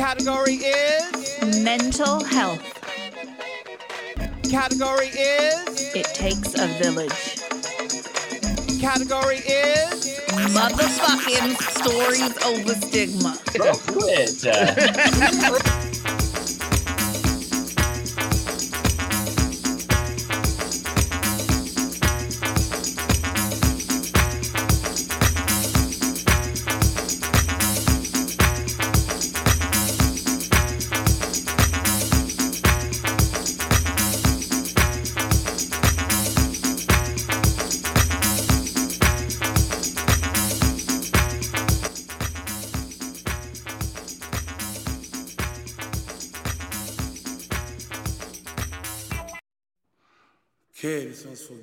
Category is mental health. Category is it takes a village. Category is motherfucking stories over stigma. Real quit.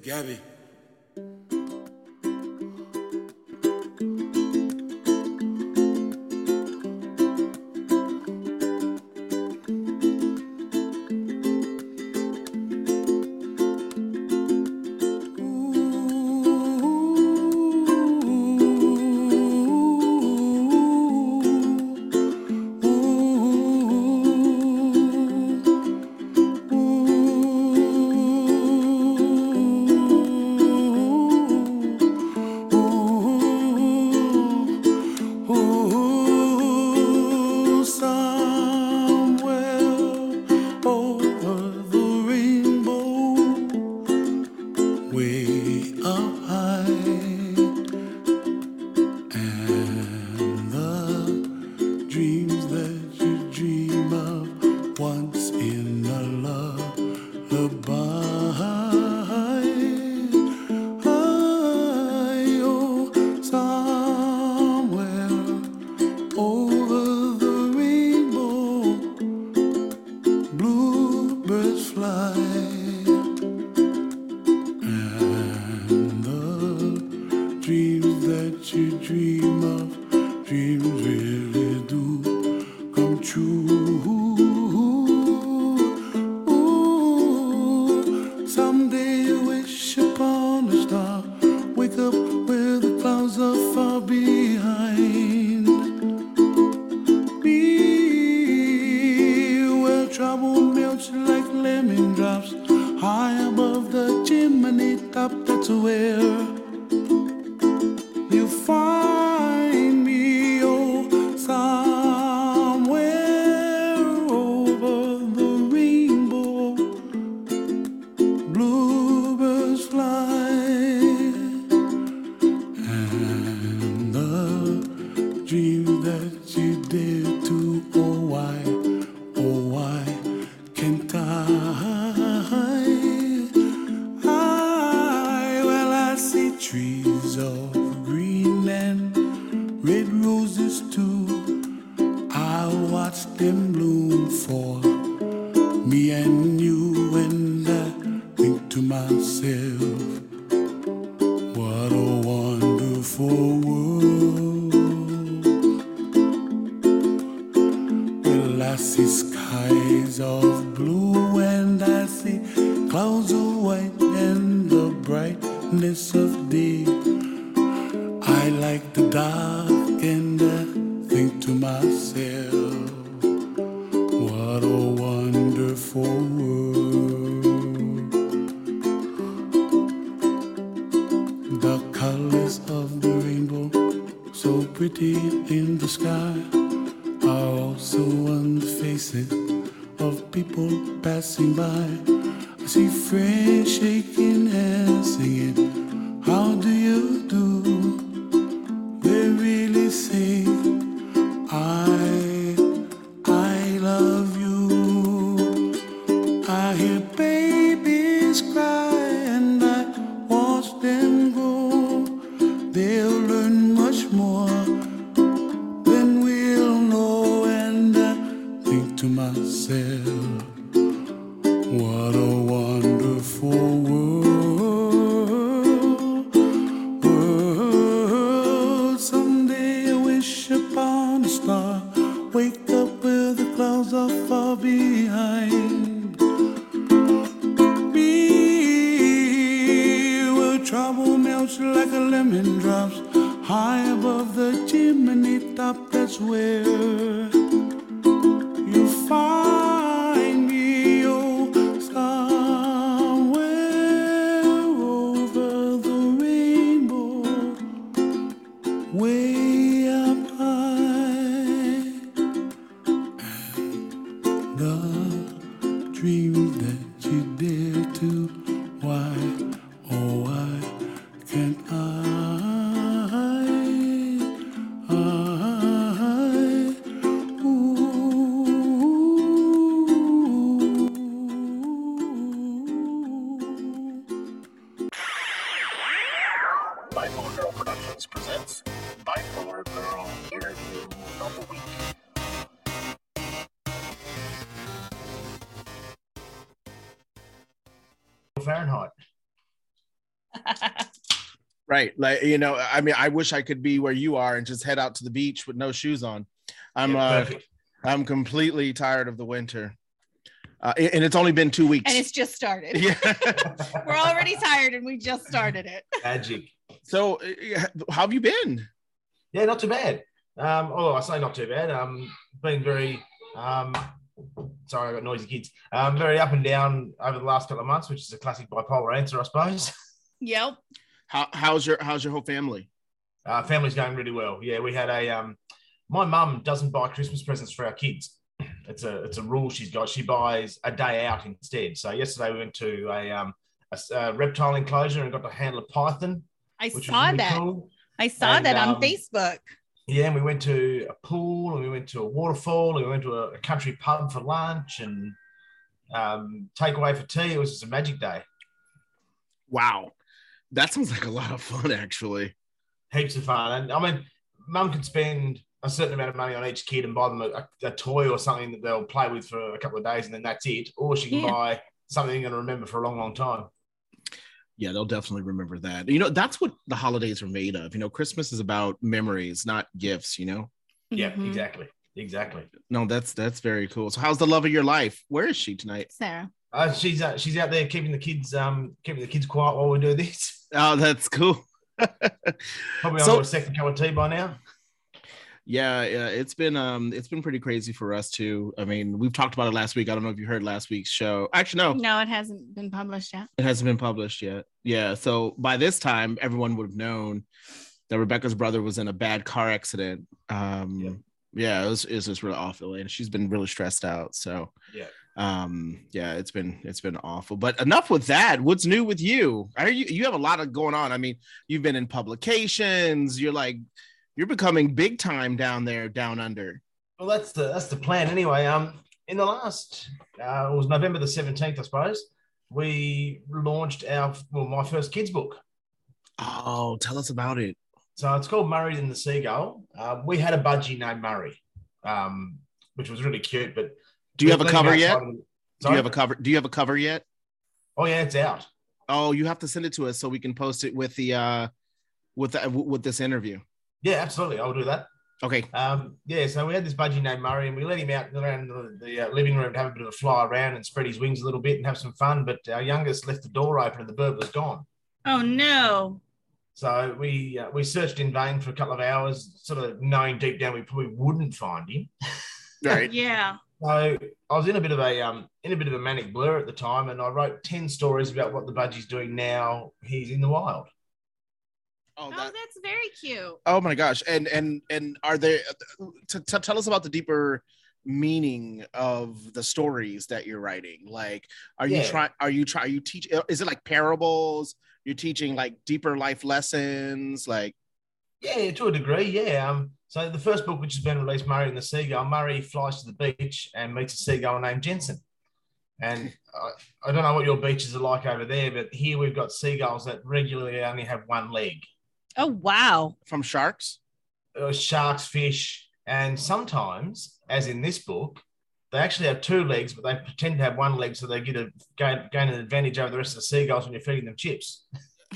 جابه We. to myself, what a wonderful Right. Like, you know, I mean, I wish I could be where you are and just head out to the beach with no shoes on. I'm Yeah, uh perfect. I'm completely tired of the winter. Uh, and and it's only been two weeks. And it's just started. yeah. We're already tired and we just started it. Magic. so uh, how have you been? Yeah, not too bad. Um, oh, I say not too bad. Um, been very um, sorry, I got noisy kids. Um, very up and down over the last couple of months, which is a classic bipolar answer, I suppose. Yep. How how's your how's your whole family? Uh, family's going really well. Yeah, we had a um, my mum doesn't buy Christmas presents for our kids. It's a it's a rule she's got. She buys a day out instead. So yesterday we went to a um a, s- a reptile enclosure and got to handle a python, I saw really that. cool. I saw And, that on um, Facebook. Yeah, and we went to a pool and we went to a waterfall and we went to a, a country pub for lunch and um, takeaway for tea. It was just a magic day. Wow. That sounds like a lot of fun actually. Heaps of fun. And I mean, mum can spend a certain amount of money on each kid and buy them a, a toy or something that they'll play with for a couple of days and then that's it. Or she can Yeah. buy something they're going to remember for a long, long time. Yeah, they'll definitely remember that. You know, that's what the holidays are made of. You know, Christmas is about memories, not gifts, you know. Yeah, Mhm. exactly. Exactly. No, that's that's very cool. So how's the love of your life? Where is she tonight? Sarah. Uh, she's uh, she's out there keeping the kids um keeping the kids quiet while we do this. Oh, that's cool. Probably on So- to a second cup of tea by now. Yeah, yeah, it's been um it's been pretty crazy for us too. I mean, we've talked about it last week. I don't know if you heard last week's show. Actually, no, No, it hasn't been published yet. it hasn't been published yet. Yeah, so by this time, everyone would have known that Rebecca's brother was in a bad car accident. Um, yeah, it was it was just really awful, and she's been really stressed out. So Yeah. Um, yeah, it's been it's been awful. But enough with that. What's new with you? I hear you you have a lot of going on. I mean, you've been in publications. You're like you're becoming big time down there, down under. Well, that's the that's the plan anyway. Um, in the last uh, it was November the seventeenth, I suppose. We launched our well, my first kids book. Oh, tell us about it. So it's called Murray and the Seagull. Uh, we had a budgie named Murray, um, which was really cute. But Do you have a cover yet? Do you have a cover? Do you have a cover yet? Oh yeah, it's out. Oh, you have to send it to us so we can post it with the uh with the with this interview. Yeah, absolutely. I'll do that. Okay. Um, yeah, so we had this budgie named Murray, and we let him out around the, the uh, living room to have a bit of a fly around and spread his wings a little bit and have some fun. But our youngest left the door open, and the bird was gone. Oh no. So we uh, we searched in vain for a couple of hours, sort of knowing deep down we probably wouldn't find him. Right. Yeah. So I was in a bit of a um, in a bit of a manic blur at the time, and I wrote ten stories about what the budgie's doing now. He's in the wild. Oh, Oh, that's very cute. oh my gosh. And and and are there to, to tell us about the deeper meaning of the stories that you're writing? Like, are you trying? Are you trying? Are you teach? Is it like parables? You're teaching like deeper life lessons? Like, Yeah, to a degree, yeah. Um, so the first book, which has been released, Murray and the Seagull, Murray flies to the beach and meets a seagull named Jensen. And I, I don't know what your beaches are like over there, but here we've got seagulls that regularly only have one leg. Oh wow. from sharks? uh, sharks, fish, and sometimes, as in this book, they actually have two legs, but they pretend to have one leg so they get a gain, gain an advantage over the rest of the seagulls when you're feeding them chips.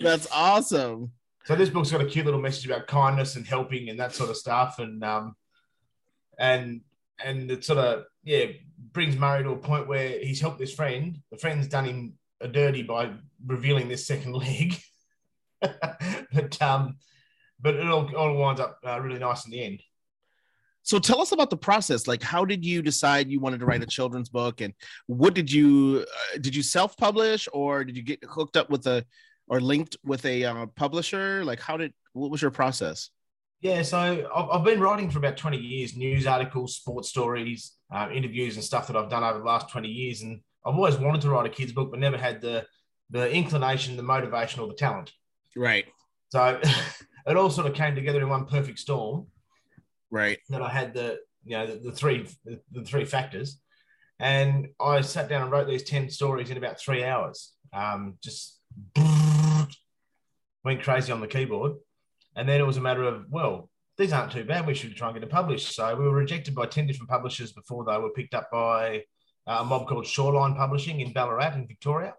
That's awesome. So this book's got a cute little message about kindness and helping and that sort of stuff, and um, and and it sort of yeah brings Murray to a point where he's helped this friend. The friend's done him a dirty by revealing this second leg, but um, but it all, all winds up uh, really nice in the end. So tell us about the process. Like, how did you decide you wanted to write a children's book, and what did you uh, did you self publish, or did you get hooked up with a or linked with a uh, publisher? Like, how did what was your process? Yeah, so I've, I've been writing for about 20 years, news articles, sports stories, uh, interviews, and stuff that I've done over the last 20 years. And I've always wanted to write a kids' book, but never had the the inclination, the motivation, or the talent. Right, So it all sort of came together in one perfect storm right. that I had the you know the, the three the, the three factors, and I sat down and wrote these 10 stories in about three hours. Um, just went crazy on the keyboard. And then it was a matter of, well, these aren't too bad. We should try and get it published. So we were rejected by 10 different publishers before they were picked up by uh, a mob called Shoreline Publishing in Ballarat in Victoria.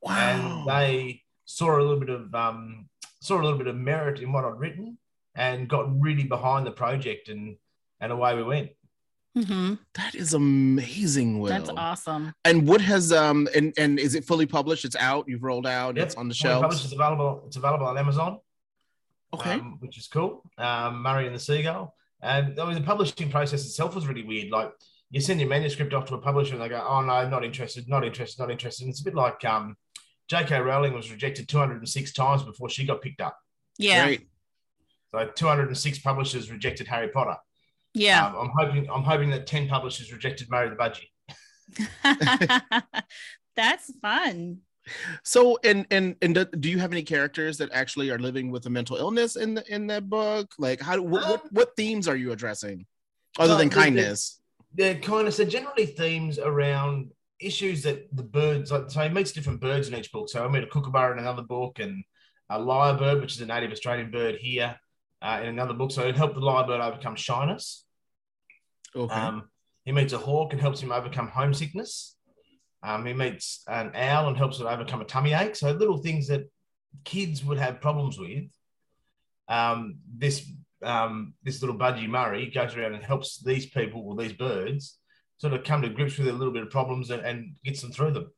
Wow. And they saw a little bit of um, saw a little bit of merit in what I'd written and got really behind the project and and away we went. Mm-hmm. That is amazing, Will. That's awesome. And what has um and and is it fully published? It's out. You've rolled out. Yep. It's on the Fully published. It's available. It's available on Amazon. Okay. um, which is cool. Um, Murray and the Seagull. And I mean, the publishing process itself was really weird. Like you send your manuscript off to a publisher and they go, oh, no, not interested, not interested, not interested. And it's a bit like um, J.K. Rowling was rejected 206 times before she got picked up. Yeah. Great. So 206 publishers rejected Harry Potter. Yeah. Um, I'm hoping I'm hoping that 10 publishers rejected Murray the Budgie. That's fun. So and and and do- do you have any characters that actually are living with a mental illness in the in that book? Like how what what, Um, what themes are you addressing other uh, than the- the- kindness? They're kind of so generally themes around issues that the birds like so he meets different birds in each book. So I meet a kookaburra in another book and a lyrebird, which is a native Australian bird here uh, in another book. So it helped the lyrebird overcome shyness. Okay. Um, he meets a hawk and helps him overcome homesickness. Um, he meets an owl and helps it overcome a tummy ache. So little things that kids would have problems with. Um, this um, this little budgie Murray goes around and helps these people or these birds sort of come to grips with a little bit of problems and, and gets them through them.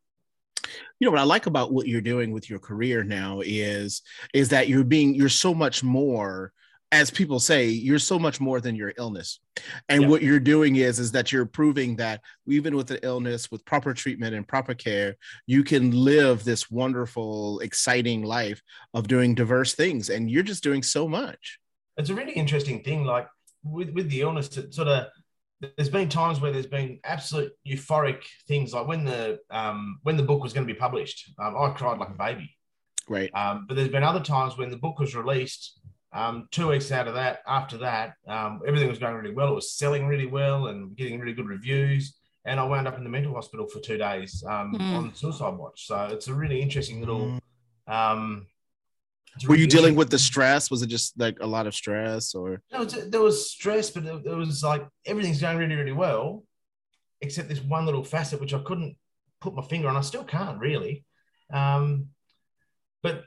you know what I like about what you're doing with your career now is is that you're being you're so much more as people say you're so much more than your illness and Yeah. what you're doing is is that you're proving that even with the illness with proper treatment and proper care you can live this wonderful exciting life of doing diverse things and you're just doing so much it's a really interesting thing. Like with, with the illness, it sort of there's been times where there's been absolute euphoric things. Like when the um, when the book was going to be published, um, I cried like a baby. right Um, but there's been other times when the book was released. Um, two weeks out of that, after that, um, everything was going really well. It was selling really well and getting really good reviews. And I wound up in the mental hospital for two days um, Mm. on suicide watch. So it's a really interesting little. Um, it's were you dealing with the stress was it just like a lot of stress or No, it's- there was stress, but it, it was like everything's going really, really well, except this one little facet which I couldn't put my finger on. I still can't really. Um, but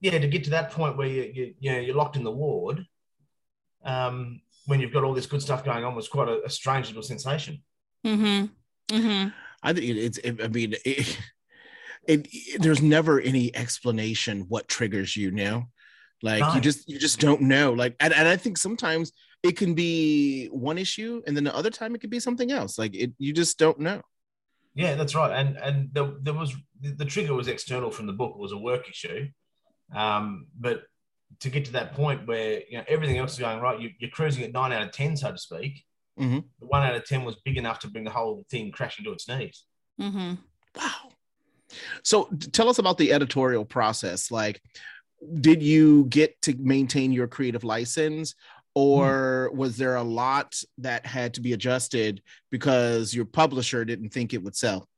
yeah, to get to that point where you, you, you know, you're locked in the ward, um, when you've got all this good stuff going on, was quite a, a strange little sensation. Mm-hmm. Mm-hmm. I think it's. It, I mean, it, it, it- There's never any explanation what triggers you. Now, like you just you just don't know. Like, and, and I think sometimes it can be one issue, and then the other time it could be something else. Like it, you just don't know. Yeah, that's right. And and there, there was the, the trigger was external from the book. It was a work issue, um, but to get to that point where you know everything else is going right, you, you're cruising at nine out of ten, so to speak. Mhm. The one out of ten was big enough to bring the whole thing crashing to its knees. Mm-hmm. Wow. So tell us about the editorial process. Like, did you get to maintain your creative license? Or was there a lot that had to be adjusted because your publisher didn't think it would sell?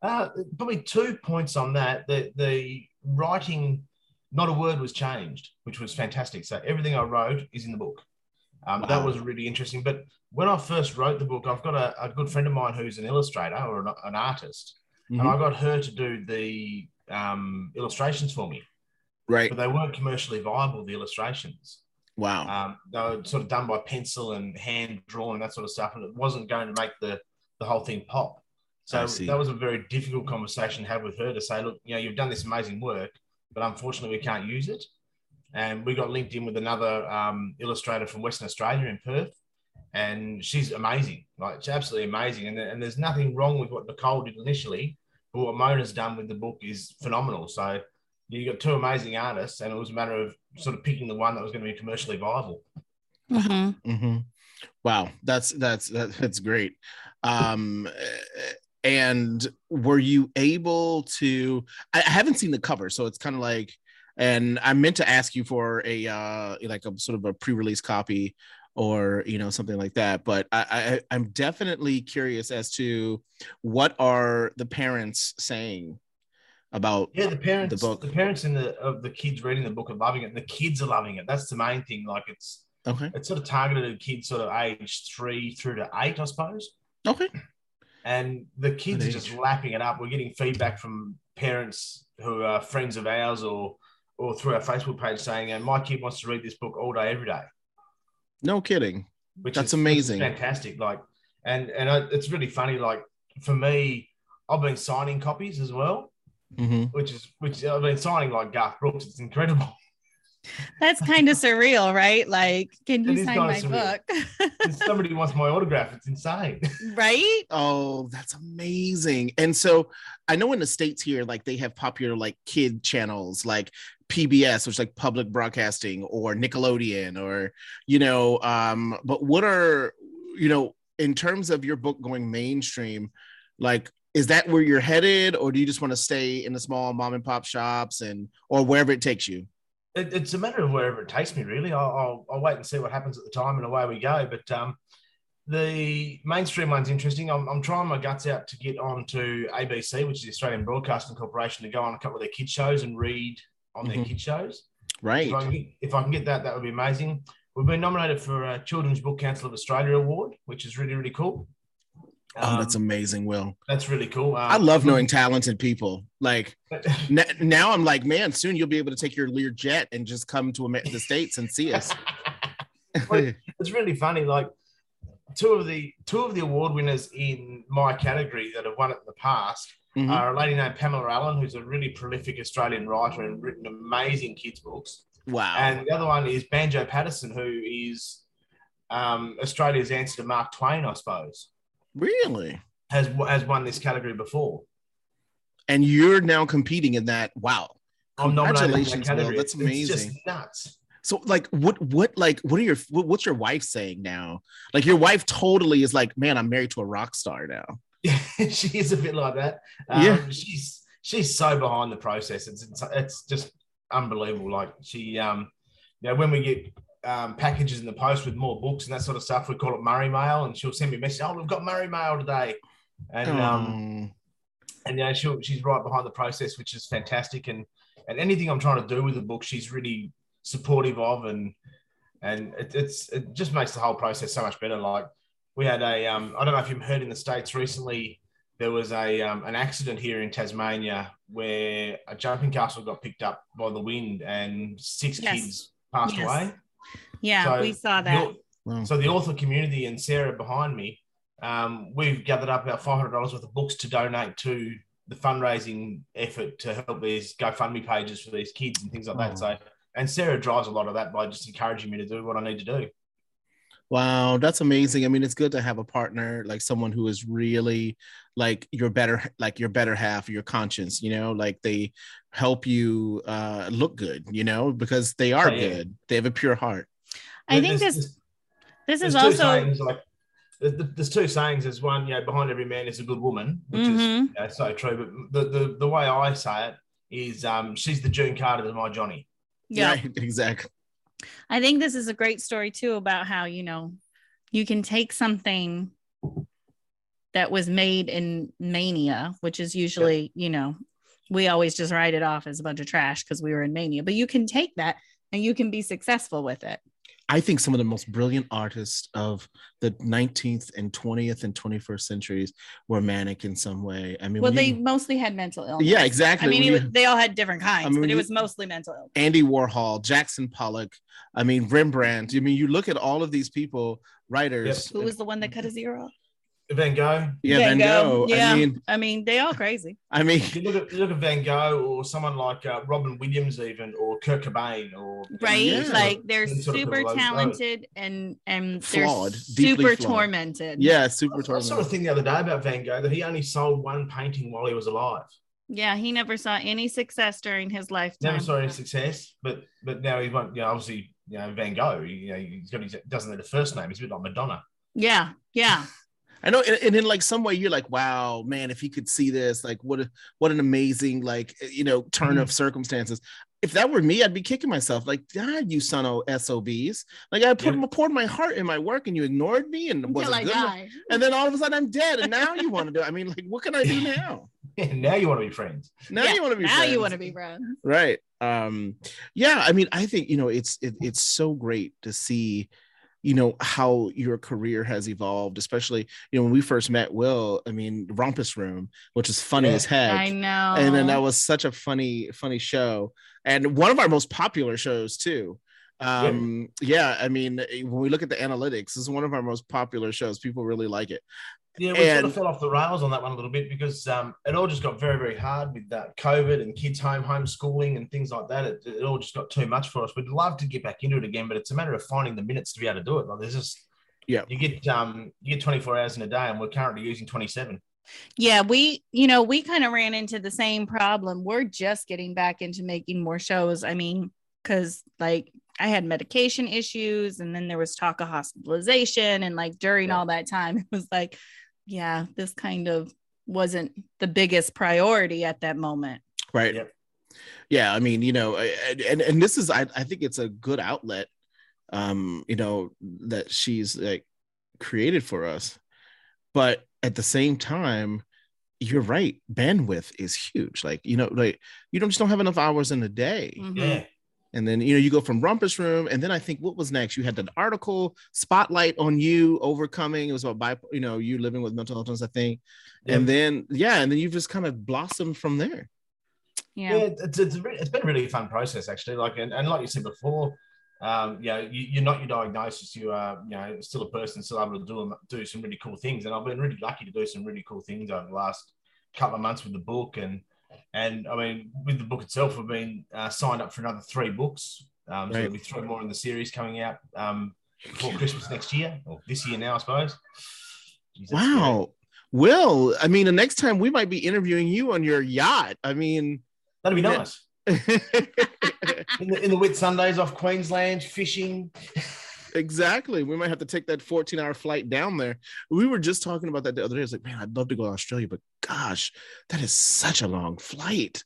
Uh, probably two points on that. The the writing, not a word was changed, which was fantastic. So everything I wrote is in the book. Um, That was really interesting. But when I first wrote the book, I've got a, a good friend of mine who's an illustrator or an, an artist, and I got her to do the um, illustrations for me. Right. But they weren't commercially viable. The illustrations. Wow. Um, they were sort of done by pencil and hand drawn and that sort of stuff, and it wasn't going to make the the whole thing pop. So that was a very difficult conversation to have with her to say, look, you know, you've done this amazing work, but unfortunately we can't use it. And we got linked in with another um, illustrator from Western Australia in Perth, and she's amazing, like she's absolutely amazing. And, and there's nothing wrong with what Nicole did initially, but what Mona's done with the book is phenomenal. So you got two amazing artists, and it was a matter of sort of picking the one that was going to be commercially viable. Mm-hmm. hmm Wow, that's that's that, that's great. Um, and were you able to? I haven't seen the cover, so it's kind of like. And I meant to ask you for a uh, like a sort of a pre-release copy, or you know something like that. But I, I I'm definitely curious as to what are the parents saying about Yeah, the parents, The book. the parents in the of the kids reading the book are loving it. The kids are loving it. That's the main thing. Like it's okay it's sort of targeted at kids sort of age three through to eight, I suppose. okay And the kids are just lapping it up. We're getting feedback from parents who are friends of ours or or through our Facebook page saying, "And my kid wants to read this book all day, every day." no kidding Which That's is, amazing. fantastic. Like, and and I, it's really funny. Like for me, I've been signing copies as well, hmm which is which I've been signing like Garth Brooks. It's incredible. That's kind of surreal, right? Like, can you sign my surreal. book? If somebody wants my autograph, it's insane. right? Oh, that's amazing. And so I know in the States here, like they have popular like kid channels like PBS, which is like public broadcasting, or Nickelodeon, or you know, um, but what are you know, in terms of your book going mainstream, like is that where you're headed, or do you just want to stay in the small mom and pop shops and or wherever it takes you? It, it's a matter of wherever it takes me, really. I'll, I'll, I'll wait and see what happens at the time, and away we go. But um, the mainstream one's interesting. I'm, I'm trying my guts out to get on to ABC, which is the Australian Broadcasting Corporation, to go on a couple of their kids shows and read on their Mhm. kid shows. Right. If I, get, if I can get that, that would be amazing. We've been nominated for a Children's Book Council of Australia award, which is really, really cool. Oh, that's Um, amazing, Will. that's really cool. Um, I love knowing talented people. Like N- now I'm like, man, soon you'll be able to take your Lear jet and just come to the States and see us. Well, it's really funny. Like two of the two of the award winners in my category that have won it in the past Mhm. are a lady named Pamela Allen, who's a really prolific Australian writer and written amazing kids books, Wow. and the other one is Banjo Paterson, who is um, Australia's answer to Mark Twain, I suppose, really? has has won this category before. And you're now competing in that. Wow. I'm in that Congratulations, Will. That's It's- It's amazing. just nuts. So like what what like what are your what, what's your wife saying now? Like your wife totally is like, man, I'm married to a rock star now. Yeah, she is a bit like that. Um, Yeah. she's she's so behind the process. It's, it's it's just unbelievable. Like she, um, you know, when we get um, packages in the post with more books and that sort of stuff, we call it Murray Mail, and she'll send me a message. Oh, we've got Murray Mail today, and um, Um, and you know, she'll she's right behind the process, which is fantastic. And and anything I'm trying to do with the book, she's really supportive of, and and it, it's it just makes the whole process so much better. Like we had a um, I don't know if you've heard in the states recently, there was a um, an accident here in Tasmania where a jumping castle got picked up by the wind and six Yes. kids passed Yes. away. Yeah, So we saw that. the- so the author community and Sarah behind me, um, we've gathered up about five hundred dollars worth of books to donate to the fundraising effort to help these GoFundMe pages for these kids and things like Oh. that. So, and Sarah drives a lot of that by just encouraging me to do what I need to do. Wow, that's amazing. I mean, it's good to have a partner like someone who is really like your better like your better half, your conscience, you know, like they help you uh look good, you know, because they are Oh, yeah. good. They have a pure heart. I think There's- this there's- this is also like there's, there's two sayings. There's one, you know, behind every man is a good woman, which is Mhm. you know, so true. But the, the the way I say it is, um, she's the June Carter to my Johnny. yeah. Right, exactly. I think this is a great story too about how, you know, you can take something that was made in mania, which is usually, you know, we always just write it off as a bunch of trash because we were in mania, but you can take that and you can be successful with it. I think some of the most brilliant artists of the 19th and 20th and 21st centuries were manic in some way. I mean, Well, they you- mostly had mental illness. yeah, exactly. I mean, you- was, they all had different kinds, mean, but when it you- was mostly mental illness. Andy Warhol, Jackson Pollock, I mean Rembrandt. I mean, you look at all of these people, writers. Who was the one that cut his ear off? Van Gogh. Yeah, Van Gogh. Yeah. I mean, I mean, they are crazy. I mean, You look at you look at Van Gogh or someone like uh, Robin Williams, even or Kurt Cobain, or right Yeah. like they're Sort of- super those- talented and and they're Flawed, deeply super flawed. tormented yeah, super I saw a tormented. thing the other day about Van Gogh that he only sold one painting while he was alive. yeah he never saw any success during his lifetime Never saw any success, but but now he's one. You know, obviously, you know, Van Gogh. You know, he's got his doesn't need a first name. He's a bit like Madonna. yeah yeah I know, and, in like some way, you're like, wow, man, if he could see this, like, what a what an amazing, like, you know, turn of circumstances. If that were me, I'd be kicking myself, like, God, you son of SOBs. Like, I put Yeah. poured my heart in my work, and you ignored me, and wasn't good enough. And then all of a sudden, I'm dead, and now you want to do. I mean, like, what can I do now? now you want to be friends. Now Yeah, you want to be friends. now friends. you want to be friends. right um yeah i mean i think you know it's it, it's so great to see you know how your career has evolved especially you know when we first met will i mean rumpus room which is funny Yeah. as heck I know. and then that was such a funny funny show and one of our most popular shows too um yeah i mean when we look at the analytics this is one of our most popular shows people really like it Yeah, we sort of fell off the rails on that one a little bit because um, it all just got very, very hard with that COVID and kids home homeschooling and things like that. It, it all just got too much for us. We'd love to get back into it again, but it's a matter of finding the minutes to be able to do it. Like there's just Yeah. you get um you get 24 hours in a day, and we're currently using 27. yeah, we, you know, we kind of ran into the same problem. We're just getting back into making more shows. I mean, because like I had medication issues and then there was talk of hospitalization. And like during Yeah. all that time, it was like, yeah, this kind of wasn't the biggest priority at that moment. right Yep. yeah i mean you know and and, and this is I, I think it's a good outlet um you know that she's like created for us but at the same time you're right bandwidth is huge like you know like you don't just don't have enough hours in a day Mhm. Yeah, and then you know you go from rumpus room and then i think what was next you had an article spotlight on you overcoming it was about bi- you know you living with mental illness i think and then yeah and then you've just kind of blossomed from there yeah, Yeah. it's, it's, it's been a really fun process actually. Like and, and like you said before, um, you know, you, you're not your diagnosis. You are, you know, still a person, still able to do do some really cool things. And I've been really lucky to do some really cool things over the last couple of months with the book. And and I mean, with the book itself, I've been uh, signed up for another three books. Um, so there'll be three more in the series coming out um, before Christmas next year, or this year now, I suppose. Jeez, wow will i mean the next time we might be interviewing you on your yacht i mean that'd be nice. In the, in the Whitsundays off Queensland, fishing. Exactly we might have to take that 14 hour flight down there we were just talking about that the other day it's like man i'd love to go to australia but gosh that is such a long flight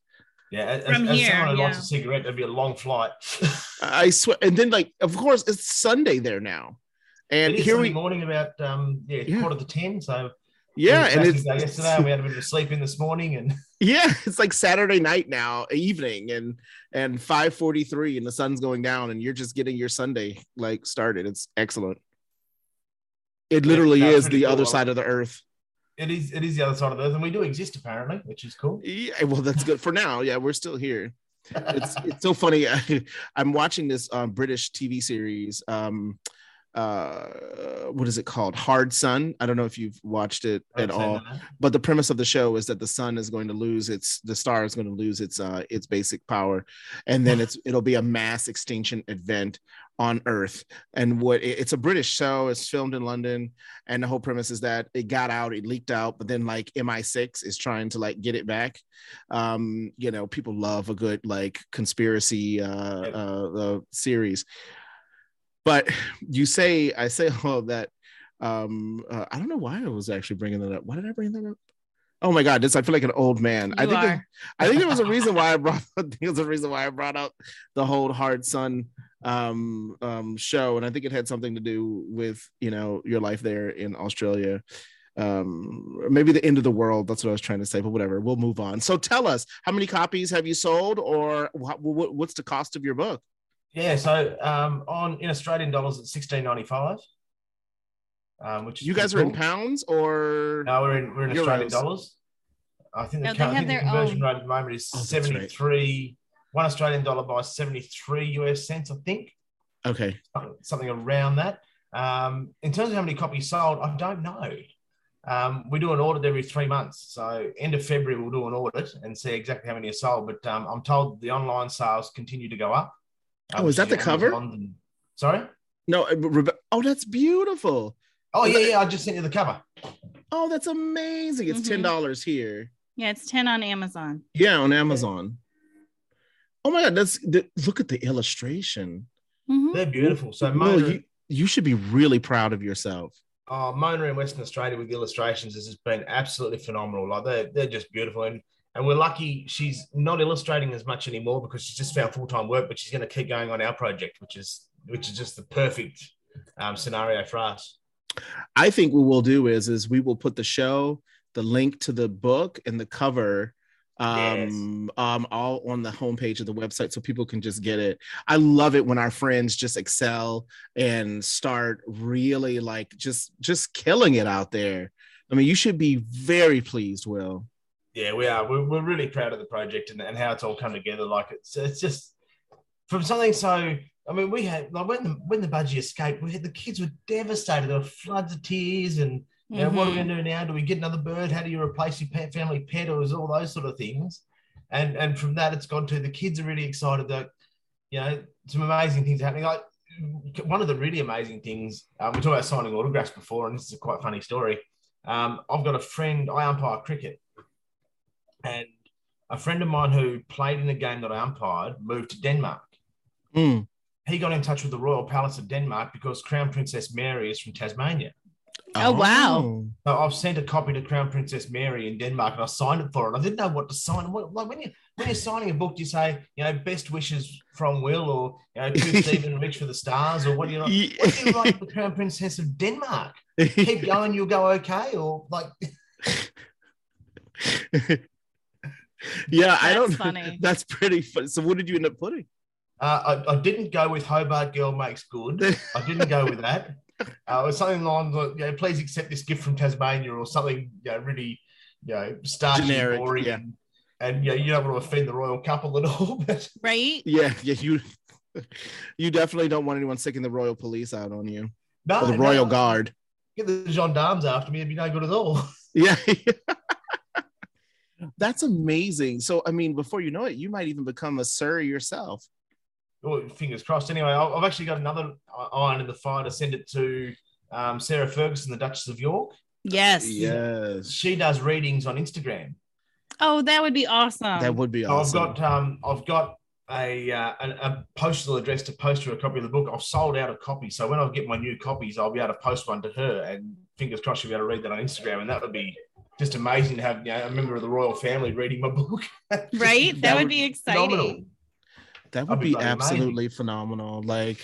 Yeah, as, From as here, someone who likes yeah. a cigarette, that'd be a long flight. i swear and then like of course it's sunday there now and it is here Sunday we morning about um yeah, Yeah. quarter to ten. So yeah and it's yesterday. We had a bit of sleep in this morning, and yeah it's like saturday night now evening and and 5:43 and the sun's going down and you're just getting your sunday like started it's excellent it literally it's is the cool. other side of the earth it is it is the other side of the earth, and we do exist apparently, which is cool. yeah well that's good for now yeah we're still here it's it's so funny i'm watching this um, british tv series um uh what is it called? Hard sun. I don't know if you've watched it at all. but the premise of the show is that the sun is going to lose its the star is going to lose its uh its basic power and then it's it'll be a mass extinction event on earth. And what it's a british show it's filmed in london and the whole premise is that it got out it leaked out but then like mi6 is trying to like get it back. Um you know people love a good like conspiracy uh uh, uh series but you say i say all of that um uh, i don't know why i was actually bringing that up. Why did i bring that up? Oh my god this i feel like an old man. I think there- i think there was a reason why i brought i think there's a reason why i brought up the whole hard sun um um show. And i think it had something to do with you know your life there in australia. Um maybe the end of the world that's what i was trying to say but whatever we'll move on. So tell us how many copies have you sold or what, what, what's the cost of your book Yeah, so um, on in Australian dollars, it's sixteen ninety five. Um, which you guys are in pounds or No, we're in we're in Euros. Australian dollars. I think the, No, they I think the conversion own. rate at the moment is Oh, that's right. seventy three. One Australian dollar by seventy three US cents, I think. okay something- something around that. Um, in terms of how many copies sold, I don't know. Um, we do an audit every three months. So end of February, we'll do an audit and see exactly how many are sold. But um, I'm told the online sales continue to go up. Oh, is that the cover? Amazon and- Sorry? no uh, Rebe- oh that's beautiful Oh, yeah, yeah. I just sent you the cover. oh that's amazing it's Mhm. ten dollars here Yeah, it's 10 on Amazon. yeah on amazon oh my god that's the, look at the illustration Mhm. They're beautiful. So Will, Mona, you, you should be really proud of yourself oh, Mona in Western Australia with the illustrations has just been absolutely phenomenal. Like they're, they're just beautiful. And and we're lucky she's not illustrating as much anymore because she's just found full-time work, but she's going to keep going on our project, which is which is just the perfect um, scenario for us. I think what we'll do is is we will put the show the link to the book and the cover um um all on the homepage of the website so people can just get it. I love it when our friends just excel and start really like just just killing it out there. I mean you should be very pleased will Yeah, we are. We're, we're really proud of the project and, and how it's all come together. Like it's it's just from something so. I mean, we had like when the when the budgie escaped, we had the kids were devastated. There were floods of tears, and you know, what are we going to do now? Do we get another bird? How do you replace your pet family pet? Or is all those sort of things. And and from that, it's gone to the kids are really excited that you know some amazing things are happening. Like one of the really amazing things um, we talked about signing autographs before, and this is a quite funny story. Um, I've got a friend. I umpire cricket, and a friend of mine who played in a game that I umpired moved to Denmark. Mm. He got in touch with the Royal Palace of Denmark because Crown Princess Mary is from Tasmania. Oh, wow. So I've sent a copy to Crown Princess Mary in Denmark and I signed it for her. And I didn't know what to sign. Like when you when you're signing a book, do you say, you know, best wishes from Will or you know, to Stephen Rich for the stars or what do you like? What do you write to the Crown Princess of Denmark? Keep going, you'll go okay, or like yeah i don't funny. that's pretty fun so what did you end up putting Uh, I, I didn't go with Hobart Girl Makes Good. I didn't go with that. Uh, it was something along the, you know, please accept this gift from Tasmania or something, you know, really, you know, starchy, Generic, boring, yeah. and, and you, know, you don't want to offend the royal couple at all. But Right? yeah yeah you you definitely don't want anyone sticking the royal police out on you no, or the no, royal guard Get the gendarmes after me, it'd be no good at all. Yeah. That's amazing. So, I mean, before you know it, you might even become a sir yourself. Well, fingers crossed. Anyway, I- I've actually got another iron in the fire to send it to um, Sarah Ferguson, the Duchess of York. Yes. Yes. She does readings on Instagram. Oh, that would be awesome. That would be awesome. I've got um, I've got a, uh, a a postal address to post her a copy of the book. I've sold out of copies, so when I get my new copies, I'll be able to post one to her, and fingers crossed she'll be able to read that on Instagram, and that would be just amazing to have you know, a member of the royal family reading my book. right? That, That would would be Phenomenal. exciting. that would That'd be be bloody amazing. absolutely phenomenal. Like,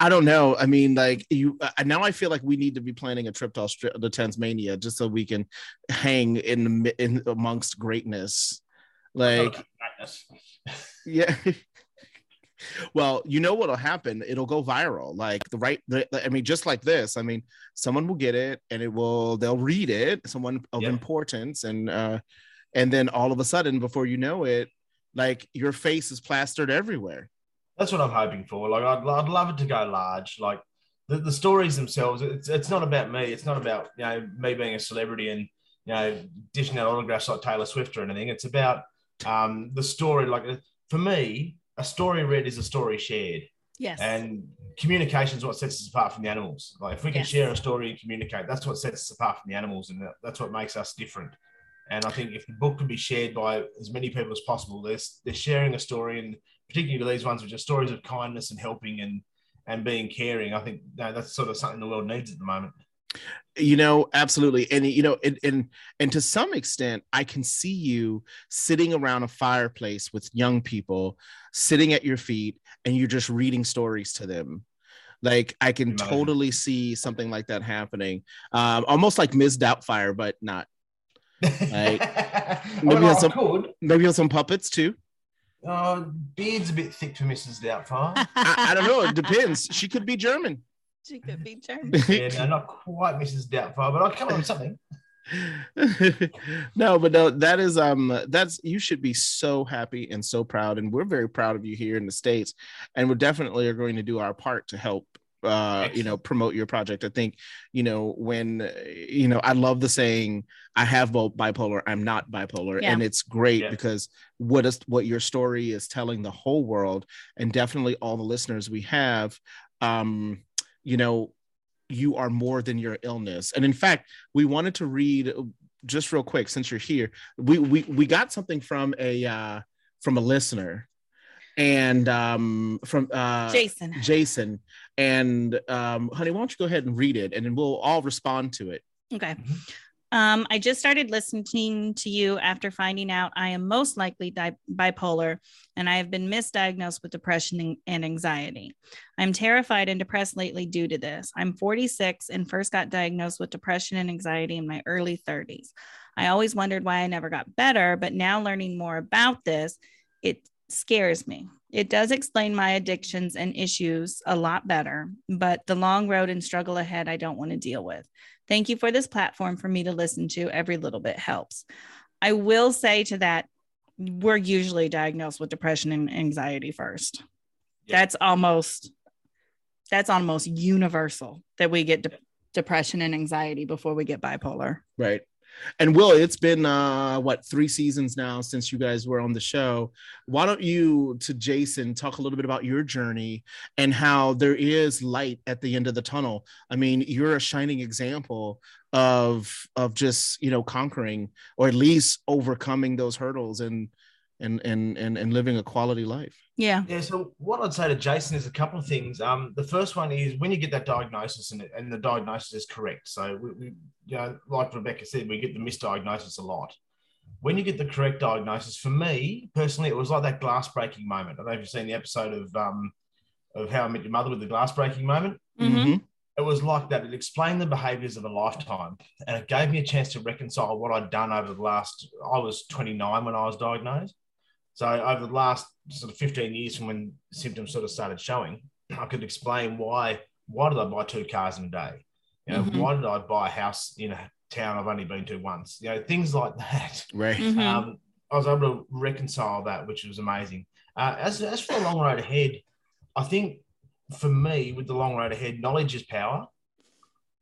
I don't know. I mean, like you uh, now, I feel like we need to be planning a trip to Australia, to Tasmania, just so we can hang in in amongst greatness. Like, yeah. well, you know what'll happen? It'll go viral. Like the right, the, I mean, just like this. I mean, someone will get it, and it will. They'll read it. Someone of Yeah. importance, and uh, and then all of a sudden, before you know it, like your face is plastered everywhere. That's what I'm hoping for. Like, I'd, I'd love it to go large. Like, the, the stories themselves, it's, it's not about me. It's not about, you know, me being a celebrity and, you know, dishing out autographs like Taylor Swift or anything. It's about um, the story. Like, for me, a story read is a story shared. Yes. And communication is what sets us apart from the animals. Like, if we can Yes. share a story and communicate, that's what sets us apart from the animals. And that's what makes us different. And I think if the book can be shared by as many people as possible, they're, they're sharing a story, and particularly these ones, which are stories of kindness and helping and and being caring. I think that's sort of something the world needs at the moment. You know absolutely and you know and, and and to some extent i can see you sitting around a fireplace with young people sitting at your feet and you're just reading stories to them like i can Imagine. totally see something like that happening um almost like ms doubtfire but not Maybe Maybe I on some- could. maybe on some puppets too Oh, beard's a bit thick for Mrs. Doubtfire. I, I don't know it depends she could be german she could be German. yeah, no, not quite Mrs. Doubtfire, but I'll come up with something. no, but no, that is um that's you should be so happy and so proud, and we're very proud of you here in the states, and we're definitely are going to do our part to help. Uh, you know, promote your project. I think, you know, when you know, I love the saying, "I have both bipolar, I'm not bipolar," Yeah. and it's great Yeah. because what is what your story is telling the whole world, and definitely all the listeners we have. Um, you know, you are more than your illness, and in fact, we wanted to read just real quick since you're here we we, we got something from a uh from a listener and um from uh Jason. jason and um honey why don't you go ahead and read it and then we'll all respond to it Okay. Um, I just started listening to you after finding out I am most likely di- bipolar and I have been misdiagnosed with depression and- and anxiety. I'm terrified and depressed lately due to this. I'm 46 and first got diagnosed with depression and anxiety in my early 30s. I always wondered why I never got better, but now learning more about this, it scares me. It does explain my addictions and issues a lot better, but the long road and struggle ahead, I don't want to deal with. Thank you for this platform for me to listen to. Every little bit helps. I will say to that, we're usually diagnosed with depression and anxiety first. Yeah. That's almost that's almost universal that we get de- depression and anxiety before we get bipolar. Right. And Will, it's been uh what three seasons now since you guys were on the show. Why don't you to Jason talk a little bit about your journey and how there is light at the end of the tunnel? I mean, you're a shining example of of just you know conquering or at least overcoming those hurdles and and and and, and living a quality life. Yeah. Yeah. So what I'd say to Jason is a couple of things. Um, the first one is when you get that diagnosis and, and the diagnosis is correct. So we, we, you know, like Rebecca said, we get the misdiagnosis a lot. When you get the correct diagnosis, for me personally, it was like that glass breaking moment. I don't know if you've seen the episode of um, of How I Met Your Mother with the glass breaking moment. Mhm. It was like that. It explained the behaviors of a lifetime, and it gave me a chance to reconcile what I'd done over the last. I was 29 when I was diagnosed. So over the last sort of 15 years from when symptoms sort of started showing, I could explain why why did I buy two cars in a day? You know, Mhm. why did I buy a house in a town I've only been to once? You know, things like that. Right. Mhm. Um, I was able to reconcile that, which was amazing. Uh, as, as for the long road ahead, I think for me, with the long road ahead, knowledge is power.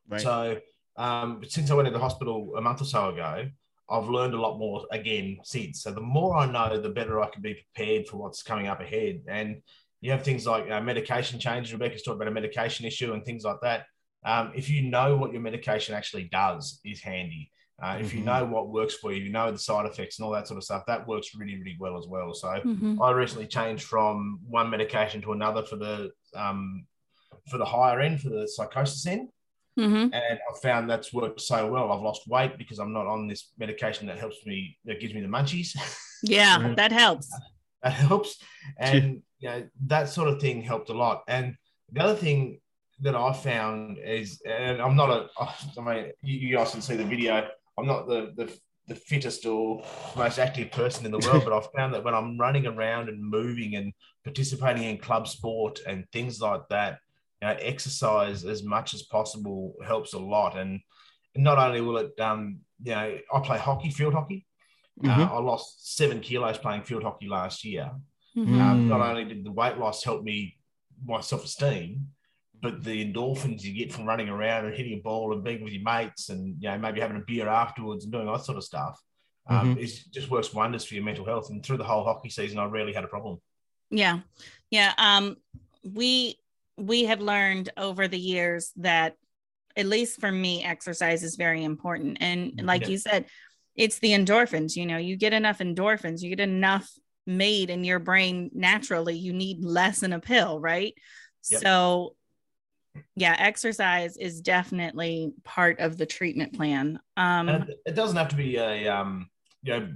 Right. So um, since I went to the hospital a month or so ago, I've learned a lot more again since. So the more I know, the better I can be prepared for what's coming up ahead. And you have things like uh, medication changes. Rebecca's talked about a medication issue and things like that. Um, if you know what your medication actually does, is handy. Uh, If you Mhm. know what works for you, you know the side effects and all that sort of stuff. That works really, really well as well. So Mhm. I recently changed from one medication to another for the um, for the higher end, for the psychosis end Mhm. and I found that's worked so well. I've lost weight because I'm not on this medication that helps me, that gives me the munchies. Yeah, that helps. that helps, and you know that sort of thing helped a lot. And the other thing that I found is, and I'm not a, I mean, you, you guys can see the video. I'm not the the the fittest or most active person in the world, but I've found that when I'm running around and moving and participating in club sport and things like that, you know, exercise as much as possible helps a lot. And not only will it, um, you know, I play hockey, field hockey. Mhm. Uh, I lost seven kilos playing field hockey last year. Mhm. Um, Mm. not only did the weight loss help me, my self esteem, but the endorphins you get from running around and hitting a ball and being with your mates and you know maybe having a beer afterwards and doing that sort of stuff um, is just works wonders for your mental health. And through the whole hockey season, I rarely had a problem. Yeah. Yeah. Um, we we have learned over the years that at least for me, exercise is very important. And like Yeah. you said, it's the endorphins, you know, you get enough endorphins, you get enough made in your brain naturally, you need less in a pill, right? Yep. So yeah, exercise is definitely part of the treatment plan. Um And it, doesn't have to be a um, you know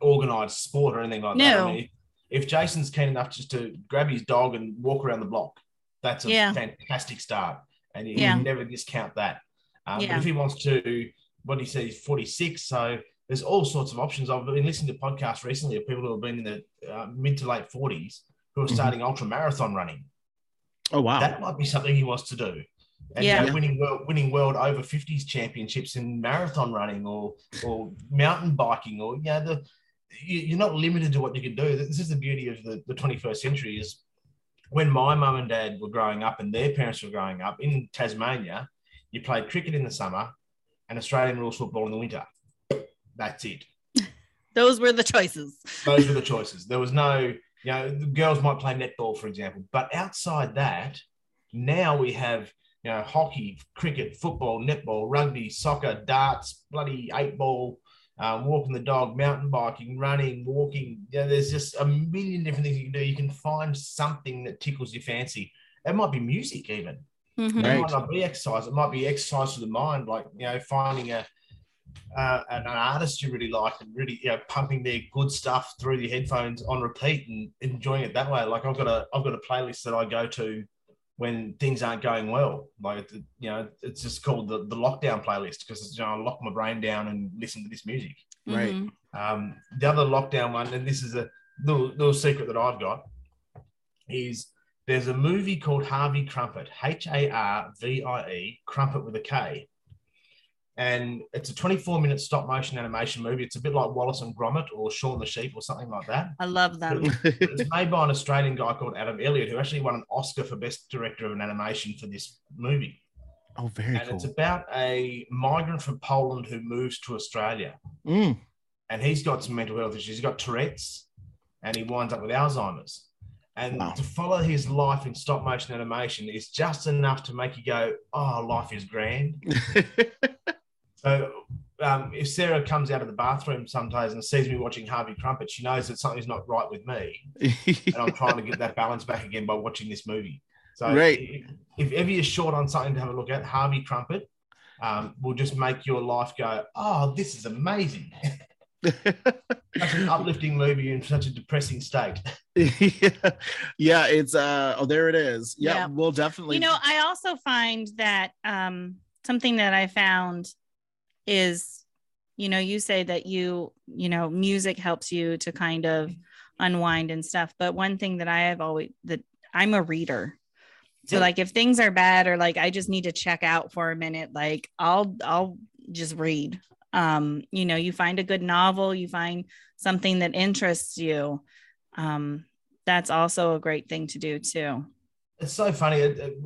organized sport or anything like that. No. I mean, if Jason's keen enough just to grab his dog and walk around the block, that's a Yeah. fantastic start, and you Yeah. can never discount that. Um, Yeah. But if he wants to, what he says, he's 46, so there's all sorts of options. I've been listening to podcasts recently of people who have been in the uh, mid to late 40s who are Mhm. starting ultra marathon running. Oh wow. That might be something he wants to do. And you Yeah. know, winning world winning world over 50s championships in marathon running or or mountain biking or you know the you, are not limited to what you can do. This is the beauty of the, the 21st century is when my mum and dad were growing up and their parents were growing up in Tasmania, you played cricket in the summer and Australian rules football in the winter. That's it. those were the choices. Those were the choices. There was no, you know, the girls might play netball, for example, but outside that, now we have, you know, hockey, cricket, football, netball, rugby, soccer, darts, bloody eight ball, um, walking the dog, mountain biking, running, walking. You know, there's just a million different things you can do. You can find something that tickles your fancy. It might be music, even. Mhm. It might not be exercise. It might be exercise for the mind, like you know, finding a uh, an artist you really like and really you know pumping their good stuff through the headphones on repeat and enjoying it that way. Like I've got a I've got a playlist that I go to when things aren't going well. Like you know, it's just called the, the lockdown playlist because you know I lock my brain down and listen to this music. Right. Mhm. Um, the other lockdown one, and this is a little, little secret that I've got, is there's a movie called Harvie Krumpet, H A R V I E, Krumpet with a K. And it's a 24 minute stop motion animation movie. It's a bit like Wallace and Gromit or Shaun the Sheep or something like that. I love that. It's made by an Australian guy called Adam Elliot, who actually won an Oscar for Best Director of an Animation for this movie. oh, very cool. and cool. it's about a migrant from Poland who moves to Australia Mm. and he's got some mental health issues. He's got Tourette's, and he winds up with Alzheimer's. And Wow. to follow his life in stop motion animation is just enough to make you go, "Oh, life is grand." So, um, if Sarah comes out of the bathroom sometimes and sees me watching Harvie Krumpet, she knows that something's not right with me, and I'm trying to get that balance back again by watching this movie. So, Right. if, if ever you're short on something to have a look at, Harvie Krumpet um, will just make your life go, "Oh, this is amazing." such an uplifting movie in such a depressing state. yeah. yeah, it's uh oh there it is. Yeah, Yeah. we'll definitely you know i also find that um something that i found is you know you say that you you know music helps you to kind of unwind and stuff but one thing that i have always that i'm a reader so like if things are bad or like i just need to check out for a minute like i'll i'll just read um you know you find a good novel you find something that interests you um that's also a great thing to do too It's so funny. It- it-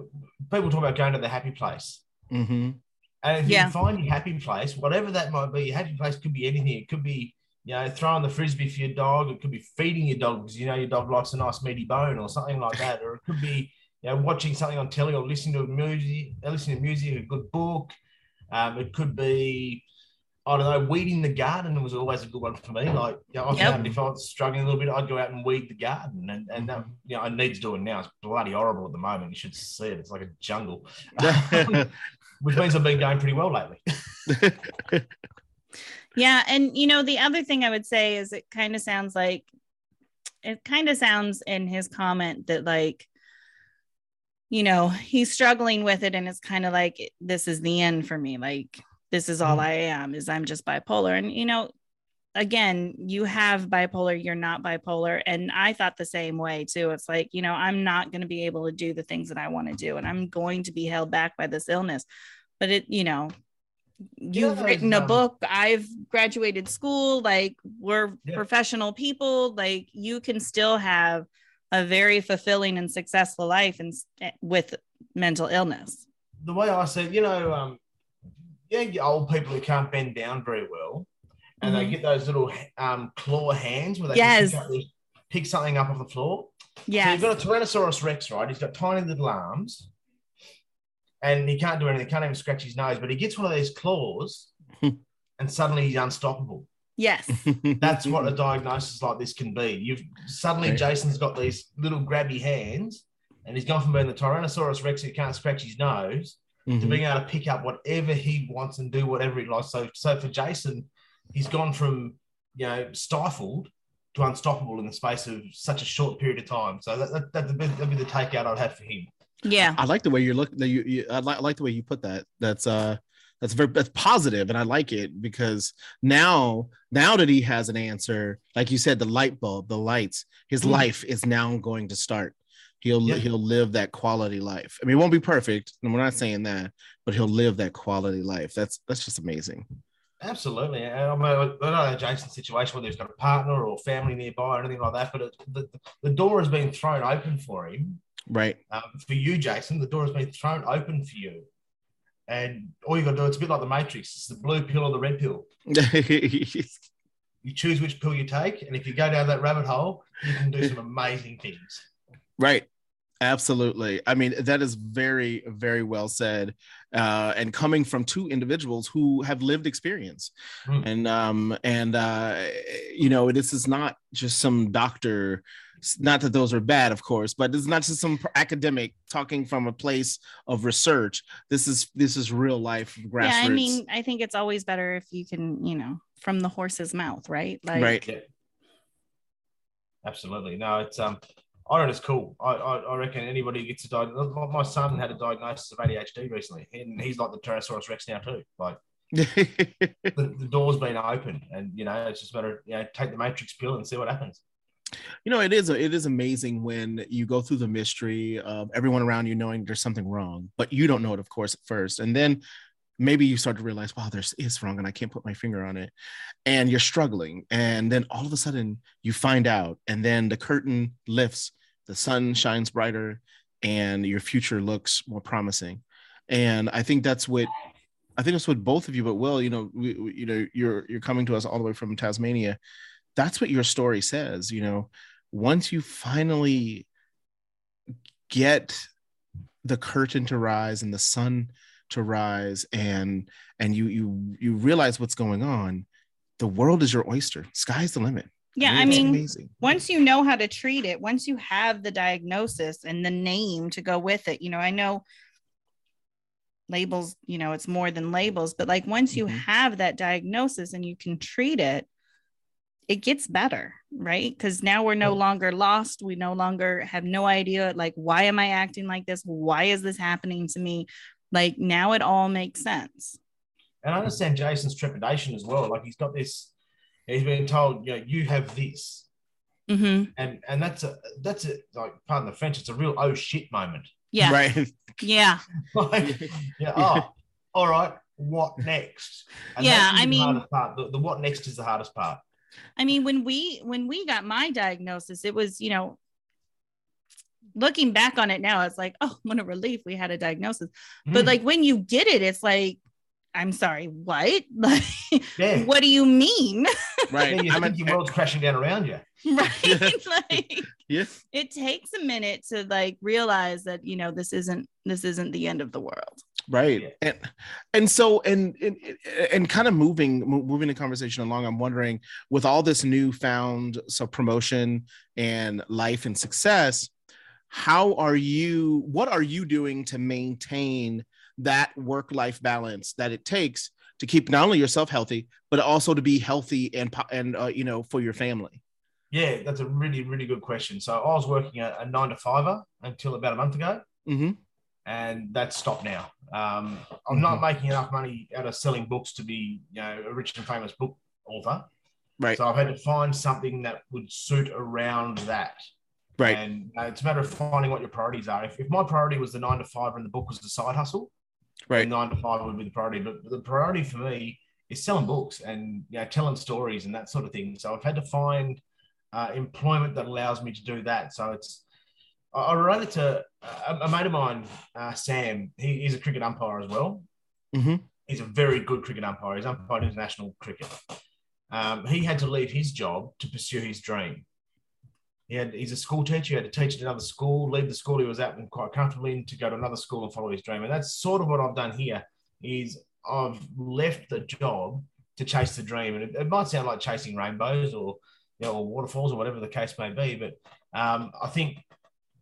people talk about going to the happy place. Mhm. And if you Yeah. can find your happy place, whatever that might be, your happy place could be anything. It could be, you know, throwing the frisbee for your dog. It could be feeding your dog because you know your dog likes a nice meaty bone or something like that. Or it could be, you know, watching something on telly or listening to a music, uh, listening to music, a good book. Um, it could be, I don't know, weeding the garden was always a good one for me. Like, you know, I Yep. found if I was struggling a little bit, I'd go out and weed the garden. And, and that, you know, I need to do it now. It's bloody horrible at the moment. You should see it. It's like a jungle, which means I've been going pretty well lately. Yeah. And, you know, the other thing I would say is it kind of sounds like, it kind of sounds in his comment that, like, you know, he's struggling with it and it's kind of like, this is the end for me. Like, this is all Mhm. I am, is I'm just bipolar. And, you know, again, you have bipolar, you're not bipolar. And I thought the same way too. It's like, you know, I'm not going to be able to do the things that I want to do and I'm going to be held back by this illness. But it, you know, you've Yeah, written a um, book, I've graduated school, like we're Yeah. professional people, like you can still have a very fulfilling and successful life and with mental illness. the way I it, you know, um, yeah, old people who can't bend down very well, and they Mhm. get those little um, claw hands where they Yes. can pick, up pick something up off the floor. So Yeah. you've got a Tyrannosaurus Rex, right? He's got tiny little arms, and he can't do anything. He can't even scratch his nose, but he gets one of these claws, and suddenly he's unstoppable. Yes. That's what a diagnosis like this can be. You've suddenly Right. Jason's got these little grabby hands, and he's gone from being the Tyrannosaurus Rex who can't scratch his nose to Mhm. being able to pick up whatever he wants and do whatever he likes. So, so for Jason, he's gone from you know stifled to unstoppable in the space of such a short period of time. So that, that, that'd, be, that'd be the takeout I'd have for him. Yeah. I like the way you're looking. You, you, I, like, I like the way you put that. That's uh, that's very that's positive, and I like it because now, now that he has an answer, like you said, the light bulb, the lights, his Mm. life is now going to start. He'll Yeah. he'll live that quality life. I mean, it won't be perfect, and we're not saying that, but he'll live that quality life. That's that's just amazing. Absolutely. And I mean, I don't know Jason's situation, whether he's got a partner or family nearby or anything like that, but it, the, the door has been thrown open for him. Right. Um, for you, Jason, the door has been thrown open for you. And all you've got to do, it's a bit like the Matrix. It's the blue pill or the red pill. You choose which pill you take. And if you go down that rabbit hole, you can do some amazing things. Right. Absolutely. I mean, that is very, very well said. Uh, and coming from two individuals who have lived experience. Hmm. And um, and uh, you know, this is not just some doctor, not that those are bad, of course, but it's not just some academic talking from a place of research. This is this is real life grassroots. Yeah. I mean, I think it's always better if you can, you know, from the horse's mouth, right? Like, right. Yeah. Absolutely. No, it's um I don't know. It's cool. I, I, I reckon anybody who gets a diagnosis. My son had a diagnosis of ADHD recently, and he's like the Tyrannosaurus Rex now too. Like the, the door's been open, and you know it's just a matter of you know take the Matrix pill and see what happens. you know, it is it is amazing when you go through the mystery of everyone around you knowing there's something wrong, but you don't know it, of course, at first, and then maybe you start to realize, wow, there's is wrong, and I can't put my finger on it, and you're struggling, and then all of a sudden you find out, and then the curtain lifts, the sun shines brighter, and your future looks more promising, and I think that's what. I think that's what both of you, but Will, you know, we, we- you know, you're you're coming to us all the way from Tasmania. That's what your story says. You know, once you finally get the curtain to rise and the sun to rise and and you you you realize what's going on the world is your oyster sky's the limit Yeah, I mean, amazing once you know how to treat it, once you have the diagnosis and the name to go with it, you know, I know labels, you know, it's more than labels, but like once you Mhm. have that diagnosis and you can treat it, it gets better, right? Because now we're no longer lost. We no longer have no idea, like, why am I acting like this? Why is this happening to me? Like, now it all makes sense. And I understand Jason's trepidation as well. Like he's got this, he's been told, you know, you have this, hmm and and that's a that's a like pardon the French, it's a real oh shit moment. Yeah. right Yeah. like, yeah, oh, all right, what next? Yeah, I mean- hardest part. The, the what next is the hardest part. I mean, when we when we got my diagnosis, it was, you know, looking back on it now, it's like, oh, what a relief we had a diagnosis. But Mm, like when you get it, it's like, I'm sorry, what? Like, yeah, what do you mean? right yeah, you I'm think your world's crashing down around you. right? like yeah it takes a minute to like realize that, you know, this isn't this isn't the end of the world. right Yeah. and and so and and, and kind of moving moving the conversation along i'm wondering with all this newfound so promotion and life and success how are you what are you doing to maintain that work life balance that it takes to keep not only yourself healthy but also to be healthy and and uh, you know for your family Yeah, that's a really really good question. So I was working a, a nine to fiver until about a month ago. hmm and that's stopped now. Um, I'm not Mm-hmm. making enough money out of selling books to be, you know, a rich and famous book author. right So I've had to find something that would suit around that. Right And uh, it's a matter of finding what your priorities are. If, if my priority was the nine to five and the book was the side hustle, right nine to five would be the priority. But the priority for me is selling books and you know, telling stories and that sort of thing. So I've had to find uh, employment that allows me to do that. So it's I I related to a, a mate of mine, uh, Sam. He, he's a cricket umpire as well. hmm He's a very good cricket umpire. He's umpired international cricket. Um, he had to leave his job to pursue his dream. He had, he's a school teacher. He had to teach at another school, leave the school he was at and quite comfortably in to go to another school and follow his dream. And that's sort of what I've done here. Is I've left the job to chase the dream, and it, it might sound like chasing rainbows or you know or waterfalls or whatever the case may be, but um, I think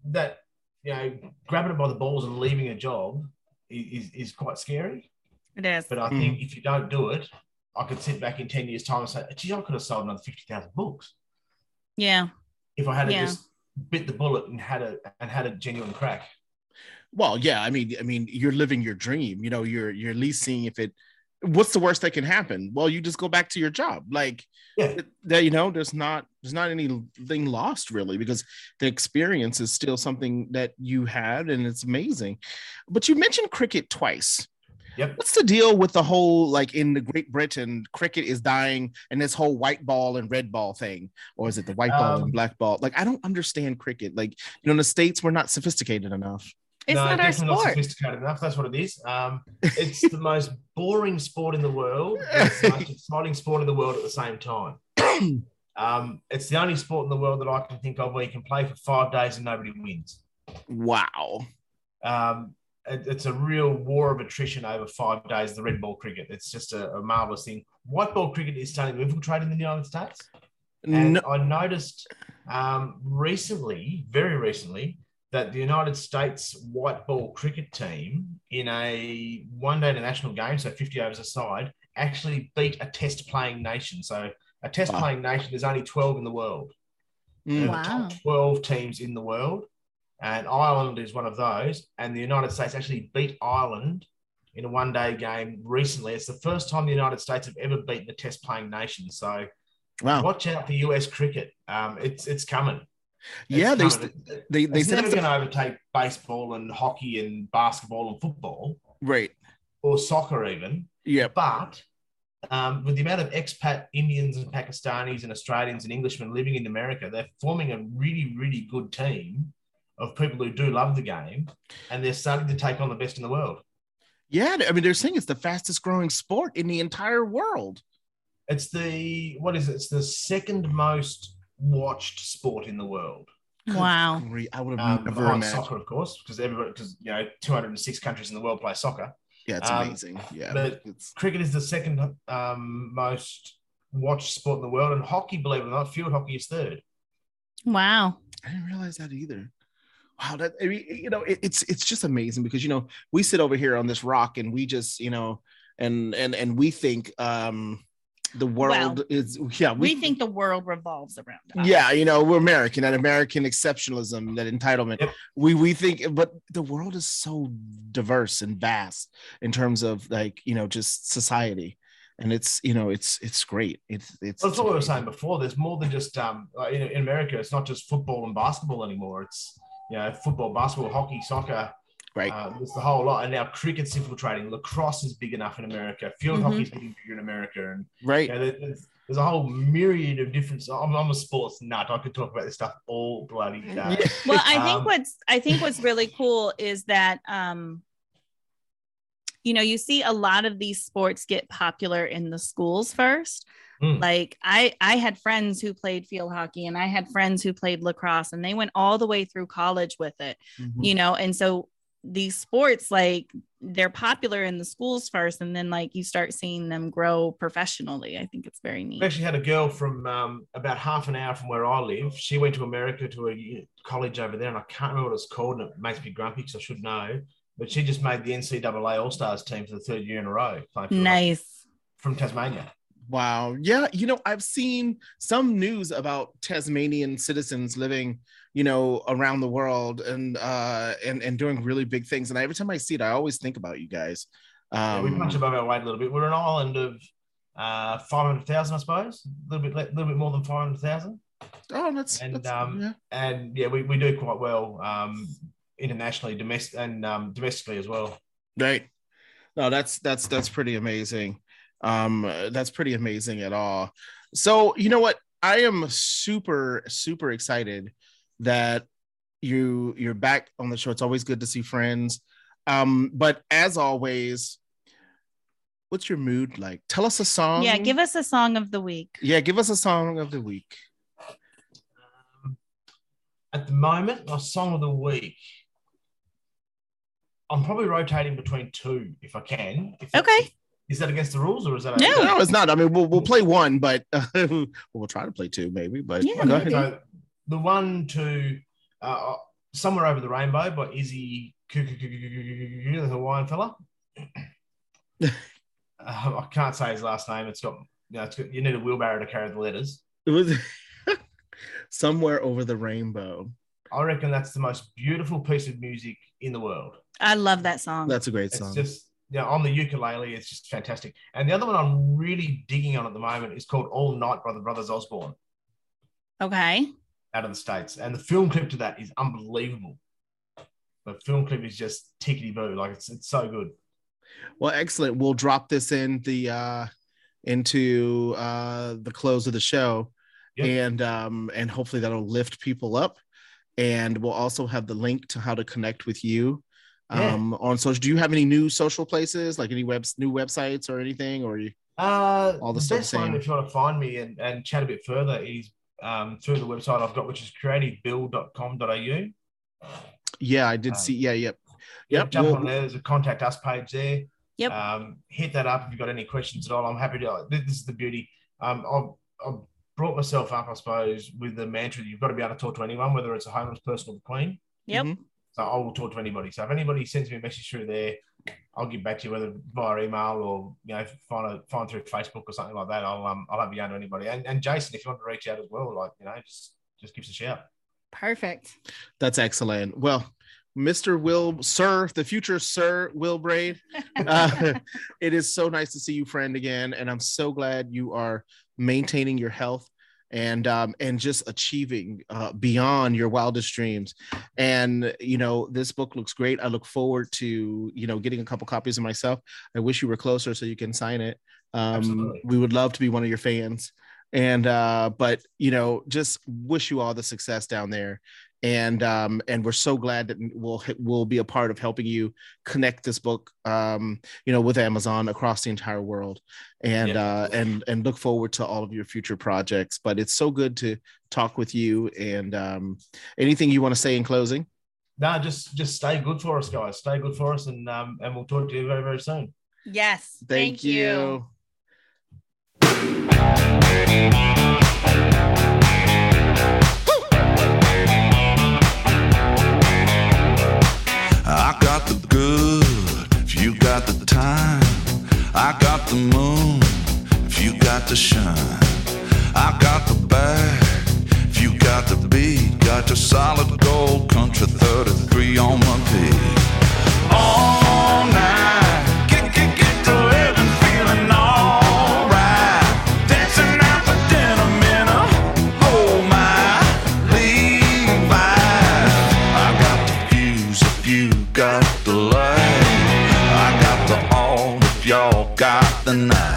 that you know grabbing it by the balls and leaving a job is, is, is quite scary. It is. But I think if you don't do it, I could sit back in 10 years' time and say, gee, I could have sold another 50,000 books Yeah. If I had Yeah. just bit the bullet and had a and had a genuine crack. Well, yeah, I mean, I mean, you're living your dream. You know, you're you're at least seeing if it. What's the worst that can happen? Well, you just go back to your job. Like Yeah. that, you know, there's not there's not anything lost really because the experience is still something that you had and it's amazing. But you mentioned cricket twice. Yep. What's the deal with the whole like in the Great Britain, cricket is dying and this whole white ball and red ball thing, or is it the white ball Um, and black ball? Like I don't understand cricket. Like you know, in the states we're not sophisticated enough. It's no, not our definitely not sport. sophisticated enough. That's what it is. Um, it's the most boring sport in the world. and It's the most exciting sport in the world at the same time. Um, it's the only sport in the world that I can think of where you can play for five days and nobody wins. Wow. Um, it- it's a real war of attrition over five days. The red ball cricket. It's just a, a marvelous thing. White ball cricket is starting to infiltrate in the United States. And No, I noticed um, recently, very recently, that the United States white ball cricket team in a one day international game, so 50 overs aside, actually beat a test playing nation. So a test Wow. playing nation is only 12 in the world. Mm. Wow. the top 12 teams in the world. And Ireland is one of those. And the United States actually beat Ireland in a one day game recently. It's the first time the United States have ever beaten a test playing nation. So Wow. watch out for US cricket. Um, it's it's coming. It's Yeah, they coming. they they it's said never it's going to overtake baseball and hockey and basketball and football right. or soccer even. Yeah. But um, with the amount of expat Indians and Pakistanis and Australians and Englishmen living in America, they're forming a really, really good team of people who do love the game, and they're starting to take on the best in the world. Yeah, I mean they're saying it's the fastest growing sport in the entire world. It's the what is it? It's the second most watched sport in the world. Wow. I would have Um, never imagined. soccer, of course, because everybody, because you know, 206 countries in the world play soccer. Yeah, it's Um, amazing. Yeah, but- it's cricket is the second um, most watched sport in the world, and hockey, believe it or not, field hockey is third. Wow. I didn't realize that either. Wow, that I mean, you know, it, it's it's just amazing because you know we sit over here on this rock and we just you know and and and we think um the world Well, is yeah We think the world revolves around us. yeah you know we're American that American exceptionalism that entitlement Yep. we we think but the world is so diverse and vast in terms of like you know just society and it's you know it's it's great it's it's Well, that's what we were saying before. There's more than just um, like in, in America. It's not just football and basketball anymore. It's you know football, basketball, hockey, soccer. right Uh, there's the whole lot, and now cricket's infiltrating. Lacrosse is big enough in America. Field Mhm. hockey's getting bigger in America, and right you know, there's, there's a whole myriad of different. I'm, I'm a sports nut. I could talk about this stuff all bloody day. Yeah. Well, I think Um, what's I think what's really cool is that um you know, you see a lot of these sports get popular in the schools first. Mm. Like I I had friends who played field hockey and I had friends who played lacrosse and they went all the way through college with it, Mhm. you know, and so these sports like they're popular in the schools first and then like you start seeing them grow professionally. I think it's very We neat. actually had a girl from um, about half an hour from where I live. She went to America to a college over there, and I can't remember what it's called, and it makes me grumpy because I should know. But she just made the NCAA All Stars team for the third year in a row. playing field hockey Nice. From Tasmania. Wow. Yeah. You know, I've seen some news about Tasmanian citizens living, you know, around the world and uh and, and doing really big things. And every time I see it, I always think about you guys. Yeah, we Um, punch above our weight a little bit. We're an island of uh, 500,000, I suppose. A little bit, le- little bit more than 500,000. oh, that's, And, that's um, yeah. And yeah, we, we do quite well um, internationally, domestic, and um, domestically as well. right. No, that's that's that's pretty amazing. Um, that's pretty amazing at all. So you know what? I am super, super excited that you you're back on the show. It's always good to see friends. Um, but as always, what's your mood like? Tell us a song. Yeah, give us a song of the week. yeah, give us a song of the week. Um, at the moment, my song of the week. I'm probably rotating between two if I can. If Okay. Is that against the rules or is that? No. No, it's not. I mean, we'll we'll play one, but we'll try to play two, maybe. But Yeah, go maybe. ahead. So the one to uh, somewhere over the rainbow by Izzy, the Hawaiian fella. uh, I can't say his last name. It's got you know, it's got, you need a wheelbarrow to carry the letters. It was somewhere over the rainbow. I reckon that's the most beautiful piece of music in the world. I love that song. That's a great It's song. just you know, on the ukulele, it's just fantastic. And the other one I'm really digging on at the moment is called All Night by the Brothers Osborne okay. out of the States. And the film clip to that is unbelievable. The film clip is just tickety boo. Like it's it's so good. Well, excellent. We'll drop this in the uh into uh the close of the show. Yep. And um and hopefully that'll lift people up. And we'll also have the link to how to connect with you Yeah. um on social. Do you have any new social places, like any webs new websites or anything? Or you Uh, All the the stuff best the one, same. if you want to find me and, and chat a bit further, is um, through the website I've got, which is creativebuild.com.au. yeah, I did Um, see. Yeah, yep. Yeah, Yep, jump well- on there. There's a contact us page there. Yep. Um, hit that up if you've got any questions at all. I'm happy to. This is the beauty. Um, I've, I've brought myself up, I suppose, with the mantra that you've got to be able to talk to anyone, whether it's a homeless person or the Queen. Yep. Mhm. So I will talk to anybody. So if anybody sends me a message through there, I'll get back to you whether via email or you know find a find through Facebook or something like that. I'll um I'll have you on to anybody. And, and Jason, if you want to reach out as well, like you know, just just give us a shout. Perfect. That's excellent. Well, Mr. Will, Sir, the future Sir Will Braid, uh, it is so nice to see you, friend, again, and I'm so glad you are maintaining your health and um, and just achieving uh, beyond your wildest dreams. And you know, this book looks great. I look forward to you know getting a couple copies of myself. I wish you were closer so you can sign it. Um, Absolutely. we would love to be one of your fans. And uh, but you know, just wish you all the success down there and um, and we're so glad that we'll we'll be a part of helping you connect this book, um, you know, with Amazon across the entire world, and Yeah. uh, and and look forward to all of your future projects. But it's so good to talk with you. And um, anything you want to say in closing? No, just just stay good for us, guys. Stay good for us, and um, and we'll talk to you very very soon. Yes. Thank, you. I time. I got the moon if you got the shine. I got the bag if you got the beat. Got your solid gold country 33 on my feet. All the night.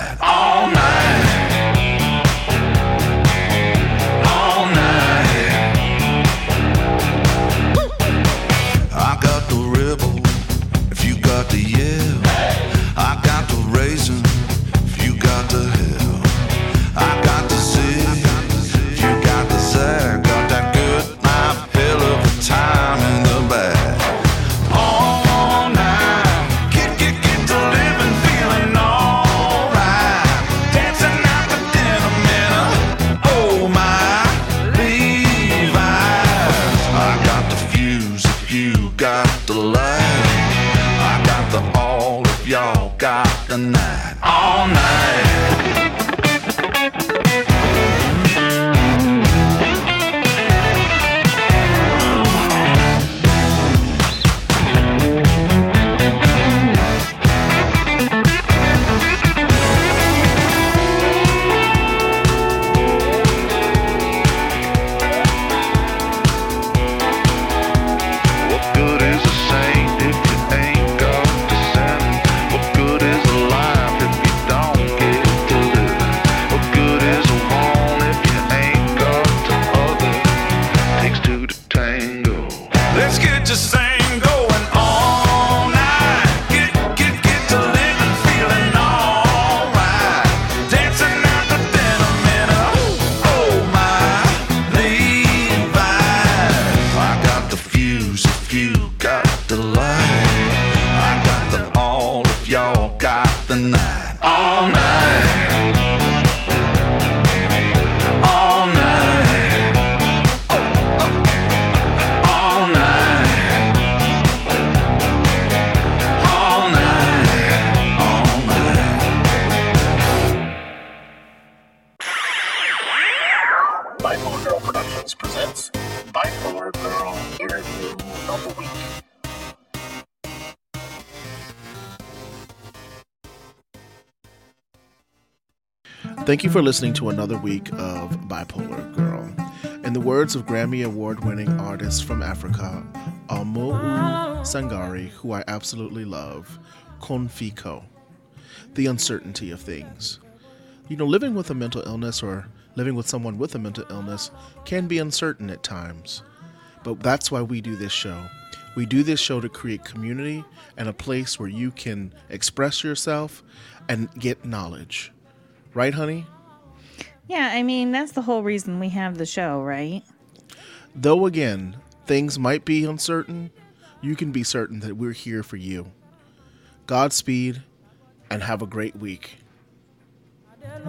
Thank you for listening to another week of Bipolar Girl. In the words of Grammy Award winning artist from Africa, Oumou Sangaré, who I absolutely love, Konfiko, the uncertainty of things. You know, living with a mental illness or living with someone with a mental illness can be uncertain at times. But that's why we do this show. We do this show to create community and a place where you can express yourself and get knowledge. Right, honey? Yeah, I mean, that's the whole reason we have the show, right? Though again, things might be uncertain, you can be certain that we're here for you. Godspeed and have a great week. Ate